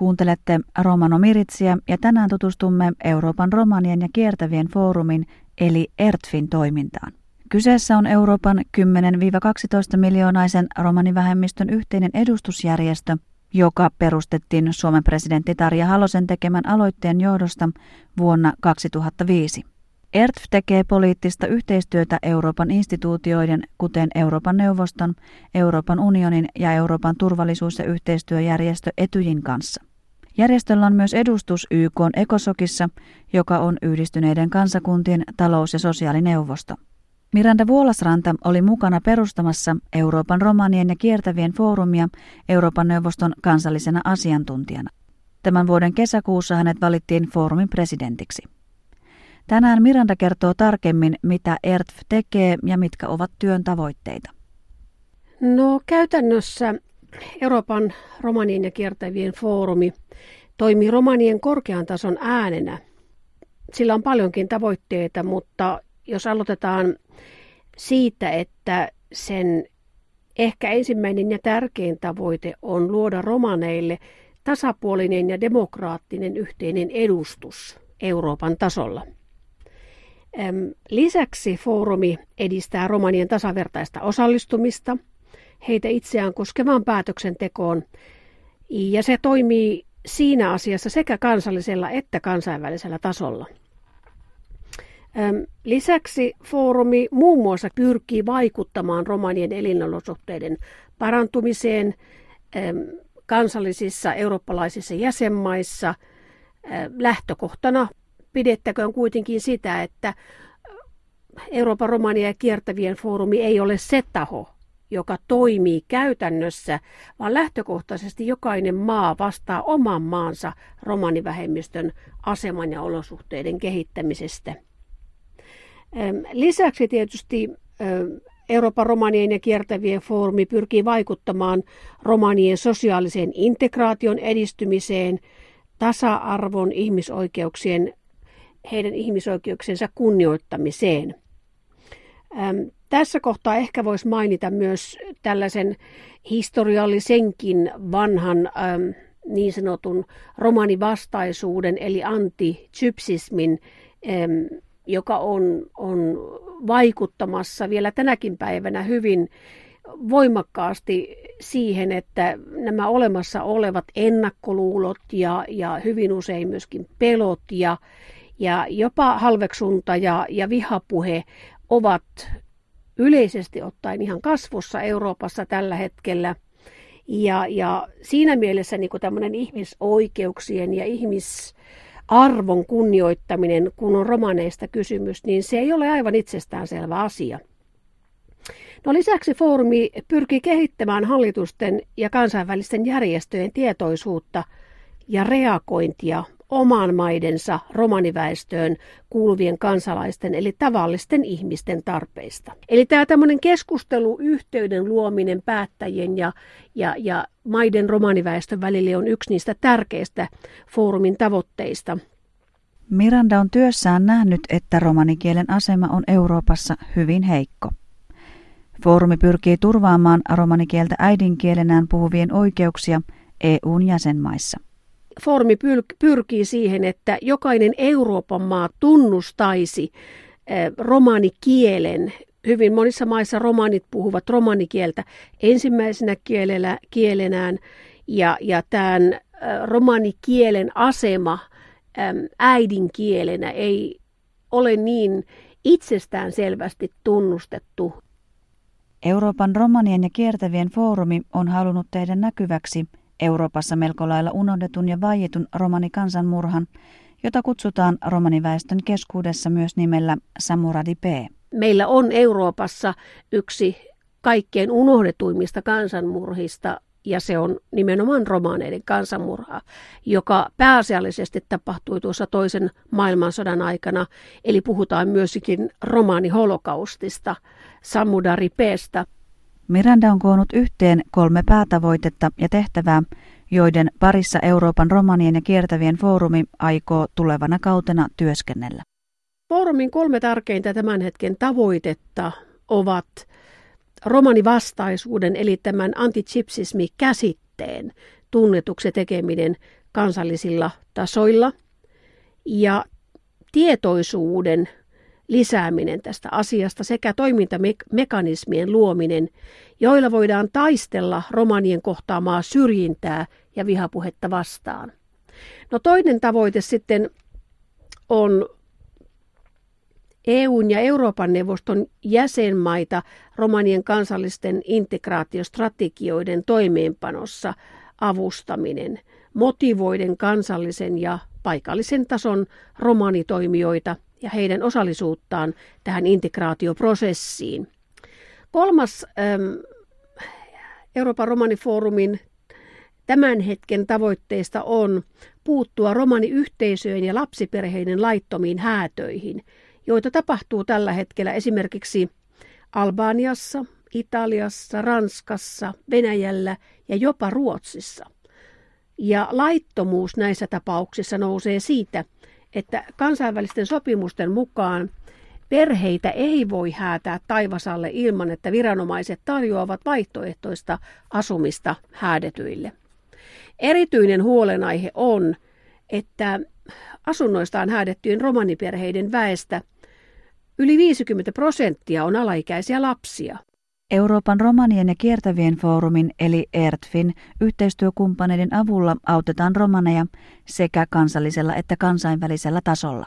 Kuuntelette Romano Miritsiä ja tänään tutustumme Euroopan romanien ja kiertävien foorumin eli ERTFin toimintaan. Kyseessä on Euroopan 10-12 miljoonaisen romanivähemmistön yhteinen edustusjärjestö, joka perustettiin Suomen presidentti Tarja Halosen tekemän aloitteen johdosta vuonna 2005. ERTF tekee poliittista yhteistyötä Euroopan instituutioiden, kuten Euroopan neuvoston, Euroopan unionin ja Euroopan turvallisuus- ja yhteistyöjärjestö Etyjin kanssa. Järjestöllä on myös edustus YK Ekosokissa, joka on yhdistyneiden kansakuntien talous- ja sosiaalineuvosto. Miranda Vuolasranta oli mukana perustamassa Euroopan romanien ja kiertävien foorumia Euroopan neuvoston kansallisena asiantuntijana. Tämän vuoden kesäkuussa hänet valittiin foorumin presidentiksi. Tänään Miranda kertoo tarkemmin, mitä ERTF tekee ja mitkä ovat työn tavoitteita. No käytännössä Euroopan romanien ja kiertävien foorumi toimii romanien korkean tason äänenä. Sillä on paljonkin tavoitteita, mutta jos aloitetaan siitä, että sen ehkä ensimmäinen ja tärkein tavoite on luoda romaneille tasapuolinen ja demokraattinen yhteinen edustus Euroopan tasolla. Lisäksi foorumi edistää romanien tasavertaista osallistumista heitä itseään koskevaan päätöksentekoon ja se toimii siinä asiassa sekä kansallisella että kansainvälisellä tasolla. Lisäksi foorumi muun muassa pyrkii vaikuttamaan romanien elinolosuhteiden parantumiseen kansallisissa eurooppalaisissa jäsenmaissa. Lähtökohtana pidettäköön kuitenkin sitä, että Euroopan romania kiertävien foorumi ei ole se taho, joka toimii käytännössä, vaan lähtökohtaisesti jokainen maa vastaa oman maansa romanivähemmistön aseman ja olosuhteiden kehittämisestä. Lisäksi tietysti Euroopan romanien ja kiertävien foorumi pyrkii vaikuttamaan romanien sosiaalisen integraation edistymiseen, tasa-arvon, ihmisoikeuksien, heidän ihmisoikeuksiensa kunnioittamiseen. Tässä kohtaa ehkä voisi mainita myös tällaisen historiallisenkin vanhan niin sanotun romanivastaisuuden eli antitypsismin joka on, on vaikuttamassa vielä tänäkin päivänä hyvin voimakkaasti siihen, että nämä olemassa olevat ennakkoluulot ja, ja hyvin usein myöskin pelot ja, ja jopa halveksunta ja, ja vihapuhe ovat yleisesti ottaen ihan kasvussa Euroopassa tällä hetkellä. Ja, ja siinä mielessä niin tämmöinen ihmisoikeuksien ja ihmis, arvon kunnioittaminen, kun on romaneista kysymys, niin se ei ole aivan itsestäänselvä asia. No lisäksi foorumi pyrkii kehittämään hallitusten ja kansainvälisten järjestöjen tietoisuutta ja reagointia oman maidensa romaniväestöön kuuluvien kansalaisten eli tavallisten ihmisten tarpeista. Eli tämä tämmöinen keskusteluyhteyden luominen päättäjien ja, ja, ja maiden romaniväestön välille on yksi niistä tärkeistä foorumin tavoitteista. Miranda on työssään nähnyt, että romanikielen asema on Euroopassa hyvin heikko. Foorumi pyrkii turvaamaan romanikieltä äidinkielenään puhuvien oikeuksia EUn jäsenmaissa foorumi pyrkii siihen, että jokainen Euroopan maa tunnustaisi eh, romanikielen. Hyvin monissa maissa romanit puhuvat romanikieltä ensimmäisenä kielellä, kielenään ja, ja tämän eh, romanikielen asema äidinkielenä ei ole niin itsestään selvästi tunnustettu. Euroopan romanien ja kiertävien foorumi on halunnut tehdä näkyväksi – Euroopassa melko lailla unohdetun ja vaietun romanikansanmurhan, jota kutsutaan romaniväestön keskuudessa myös nimellä Samuradi P. Meillä on Euroopassa yksi kaikkein unohdetuimmista kansanmurhista, ja se on nimenomaan romaneiden kansanmurha, joka pääasiallisesti tapahtui tuossa toisen maailmansodan aikana, eli puhutaan myöskin romaaniholokaustista, Samudaripeesta. Miranda on koonnut yhteen kolme päätavoitetta ja tehtävää, joiden parissa Euroopan romanien ja kiertävien foorumi aikoo tulevana kautena työskennellä. Foorumin kolme tärkeintä tämän hetken tavoitetta ovat romanivastaisuuden eli tämän antitsipsismi-käsitteen tunnetuksi tekeminen kansallisilla tasoilla ja tietoisuuden lisääminen tästä asiasta sekä toimintamekanismien luominen, joilla voidaan taistella romanien kohtaamaa syrjintää ja vihapuhetta vastaan. No toinen tavoite sitten on EUn ja Euroopan neuvoston jäsenmaita romanien kansallisten integraatiostrategioiden toimeenpanossa avustaminen, motivoiden kansallisen ja paikallisen tason romanitoimijoita ja heidän osallisuuttaan tähän integraatioprosessiin. Kolmas ähm, Euroopan romanifoorumin tämän hetken tavoitteista on puuttua romaniyhteisöjen ja lapsiperheiden laittomiin häätöihin, joita tapahtuu tällä hetkellä esimerkiksi Albaniassa, Italiassa, Ranskassa, Venäjällä ja jopa Ruotsissa. Ja laittomuus näissä tapauksissa nousee siitä, että kansainvälisten sopimusten mukaan perheitä ei voi häätää taivasalle ilman, että viranomaiset tarjoavat vaihtoehtoista asumista häädetyille. Erityinen huolenaihe on, että asunnoistaan häädettyjen romaniperheiden väestä yli 50 prosenttia on alaikäisiä lapsia. Euroopan romanien ja kiertävien foorumin eli ERTFin yhteistyökumppaneiden avulla autetaan romaneja sekä kansallisella että kansainvälisellä tasolla.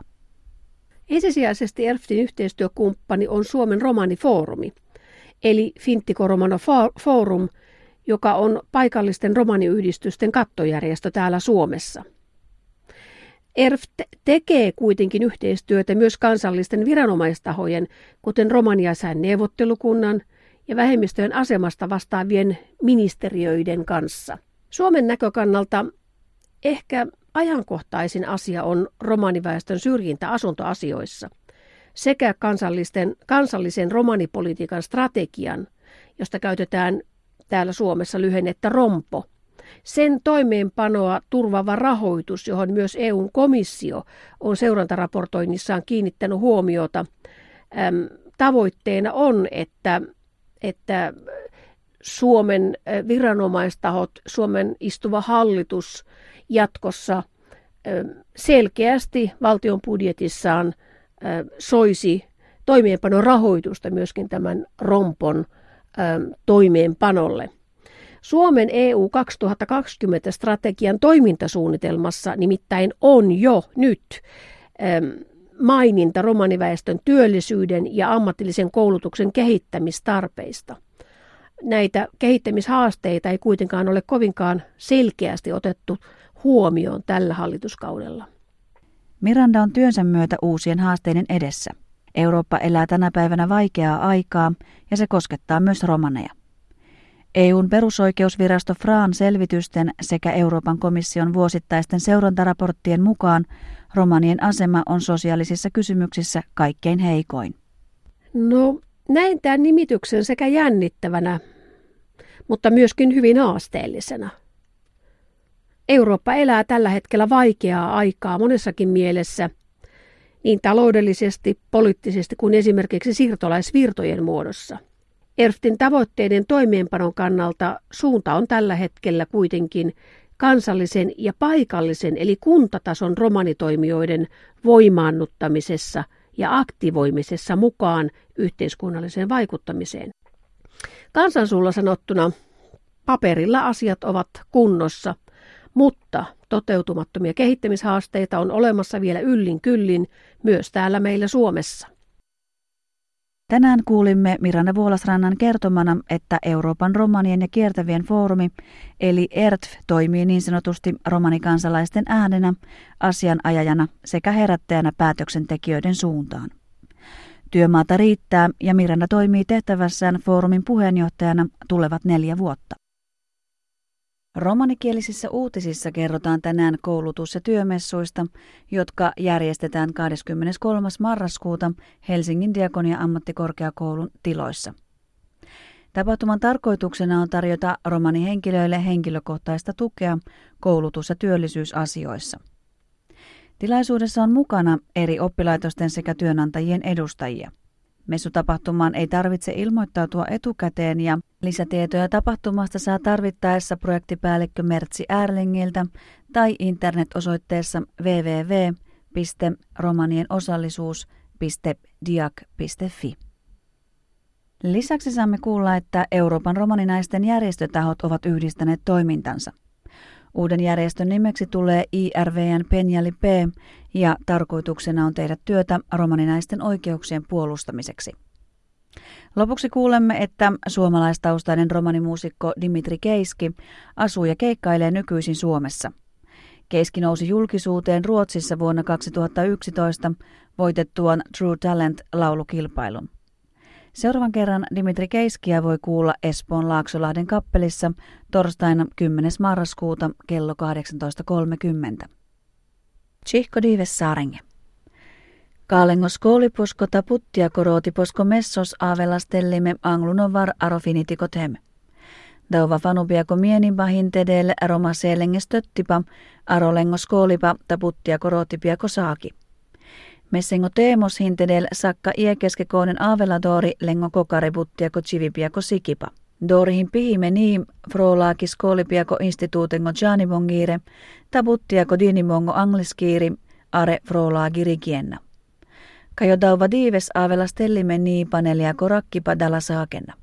Ensisijaisesti ERTFin yhteistyökumppani on Suomen romanifoorumi, eli Fintico Romano Forum, joka on paikallisten romaniyhdistysten kattojärjestö täällä Suomessa. ERF tekee kuitenkin yhteistyötä myös kansallisten viranomaistahojen, kuten Romaniasäin neuvottelukunnan – ja vähemmistöjen asemasta vastaavien ministeriöiden kanssa. Suomen näkökannalta ehkä ajankohtaisin asia on romaniväestön syrjintä asuntoasioissa sekä kansallisten, kansallisen romanipolitiikan strategian, josta käytetään täällä Suomessa lyhennettä ROMPO. Sen toimeenpanoa turvava rahoitus, johon myös EUn komissio on seurantaraportoinnissaan kiinnittänyt huomiota, tavoitteena on, että että Suomen viranomaistahot, Suomen istuva hallitus jatkossa selkeästi valtion budjetissaan soisi toimeenpanon rahoitusta myöskin tämän rompon toimeenpanolle. Suomen EU 2020-strategian toimintasuunnitelmassa nimittäin on jo nyt maininta romaniväestön työllisyyden ja ammatillisen koulutuksen kehittämistarpeista. Näitä kehittämishaasteita ei kuitenkaan ole kovinkaan selkeästi otettu huomioon tällä hallituskaudella. Miranda on työnsä myötä uusien haasteiden edessä. Eurooppa elää tänä päivänä vaikeaa aikaa ja se koskettaa myös romaneja. EUn perusoikeusvirasto Fraan selvitysten sekä Euroopan komission vuosittaisten seurantaraporttien mukaan romanien asema on sosiaalisissa kysymyksissä kaikkein heikoin. No, näin tämän nimityksen sekä jännittävänä, mutta myöskin hyvin haasteellisena. Eurooppa elää tällä hetkellä vaikeaa aikaa monessakin mielessä, niin taloudellisesti, poliittisesti kuin esimerkiksi siirtolaisvirtojen muodossa – ERFTin tavoitteiden toimeenpanon kannalta suunta on tällä hetkellä kuitenkin kansallisen ja paikallisen eli kuntatason romanitoimijoiden voimaannuttamisessa ja aktivoimisessa mukaan yhteiskunnalliseen vaikuttamiseen. Kansansuulla sanottuna paperilla asiat ovat kunnossa, mutta toteutumattomia kehittämishaasteita on olemassa vielä yllin kyllin myös täällä meillä Suomessa. Tänään kuulimme Miranda Vuolasrannan kertomana, että Euroopan romanien ja kiertävien foorumi, eli ERTF, toimii niin sanotusti romanikansalaisten äänenä, asianajajana sekä herättäjänä päätöksentekijöiden suuntaan. Työmaata riittää ja Miranda toimii tehtävässään foorumin puheenjohtajana tulevat neljä vuotta. Romanikielisissä uutisissa kerrotaan tänään koulutus- ja työmessuista, jotka järjestetään 23. marraskuuta Helsingin Diakonia ammattikorkeakoulun tiloissa. Tapahtuman tarkoituksena on tarjota romanihenkilöille henkilökohtaista tukea koulutus- ja työllisyysasioissa. Tilaisuudessa on mukana eri oppilaitosten sekä työnantajien edustajia. Messutapahtumaan ei tarvitse ilmoittautua etukäteen ja lisätietoja tapahtumasta saa tarvittaessa projektipäällikkö Mertsi Erlingiltä tai internetosoitteessa www.romanienosallisuus.diak.fi. Lisäksi saamme kuulla, että Euroopan romaninaisten järjestötahot ovat yhdistäneet toimintansa. Uuden järjestön nimeksi tulee IRVN Penjali P ja tarkoituksena on tehdä työtä romaninaisten oikeuksien puolustamiseksi. Lopuksi kuulemme, että suomalaistaustainen romanimuusikko Dimitri Keiski asuu ja keikkailee nykyisin Suomessa. Keiski nousi julkisuuteen Ruotsissa vuonna 2011 voitettuaan True Talent laulukilpailun. Seuraavan kerran Dimitri Keiskiä voi kuulla Espoon Laaksolahden kappelissa torstaina 10. marraskuuta kello 18.30. Chihko dives saarenge. Kaalengos koolipusko taputtia korootiposko messos aavelastellimme anglunovar arofinitikotem. Dauva fanubiako mieninpa hintedelle aroma seelenges töttipa, arolengos koolipa taputtia korootipiako saaki. Messengo teemos hintedel sakka iekeskekoonen aaveladori lengo kokaributtiako chivipiako sikipa. Dorihin pihime niin frolaakis koolipiako instituutengo janibongire, tabuttiako dinimongo angliskiiri, are frolaagirikienna. Kajo dauva diives aavela stellime nii paneliako rakkipa dala saakenna.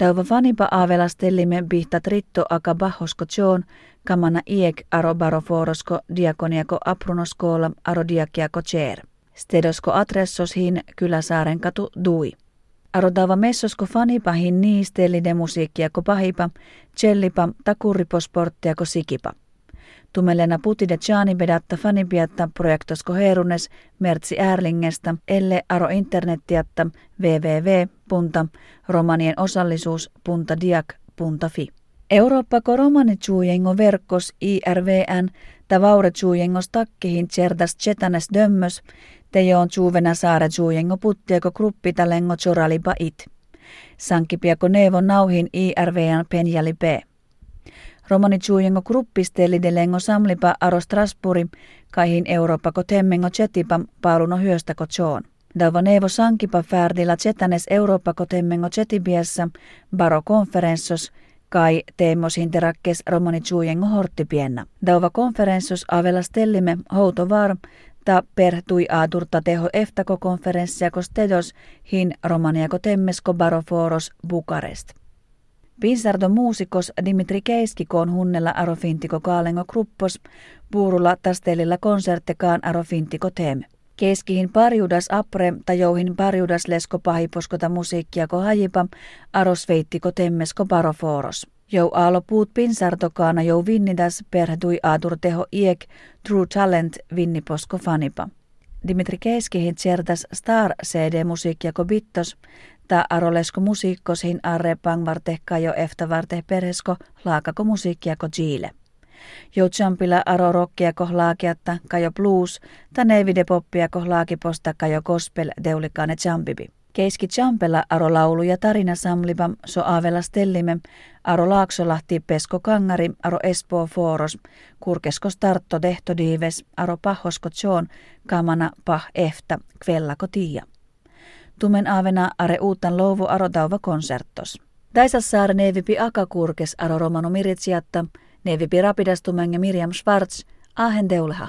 Dauva vanipa aavela stellime bihta tritto aka bahosko John, kamana iek aro baroforosko diakoniako aprunoskoola aro diakiako cher. Stedosko adressos hin kyläsaaren katu dui. Arodava messosko fanipa hin niistellide musiikkiako pahipa, cellipa takurriposporttiako sikipa. Tumelena putide Chani vedatta fanipiatta projektosko herunes Mertsi Erlingestä elle aro internettiatta www.romanienosallisuus.diak.fi. Eurooppa romanichujengo verkkos IRVN ta vaure chujengos takkihin cerdas chetanes dömmös te joon chuvena saara chujengo puttieko gruppita lengo choralipa it. Sankipiako neuvon nauhin IRVN penjali B. Romani chujengo gruppisteeli de lengo samlipa aro Strasburi kaihin Eurooppa ko temmengo chetipa paaluno hyöstäko choon. Dava nevo sankipa färdillä chetanes Eurooppa ko temmengo chetibiassa baro konferenssos kai teemos interakkes romani chujengo horttipienna. Dauva konferenssus avella stellime houto var ta per tui aadurta teho eftako konferenssia kostedos hin romaniako temmesko baroforos Bukarest. Pinsardo muusikos Dimitri Keiskikoon hunnella arofintiko kaalengo gruppos, puurulla tastelilla konserttekaan arofintiko teeme. Keskihin pariudas apre tai jouhin pariudas lesko pahiposkota musiikkia ko hajipa, arosveittiko temmesko baroforos. Jou aalo puut pinsartokaana jou vinnidas per tui aatur teho iek True Talent vinniposko fanipa. Dimitri Keiskihin certas Star CD musiikkia ko bittos, ta arolesko musiikkos hin arre pangvarte kajo eftavarte perhesko laakako musiikkia ko Chile. Jo champila aro rockia ko laakiatta kajo blues, ta nevide poppia ko laakiposta kajo gospel deulikane champibi. Keiski champella aro laulu ja tarina samliva so aavella stellime, aro laaksolahti pesko kangari, aro espoo foros, kurkesko startto tehto diives, aro pahosko John, kamana pah efta, kvellako tiia. Tumen avena are uutan louvu arotauva konserttos. Daisassaare nevipi akakurkes aro romano miritsiatta, nevipi rapidastumenge Miriam Schwarz, ahen deuleha.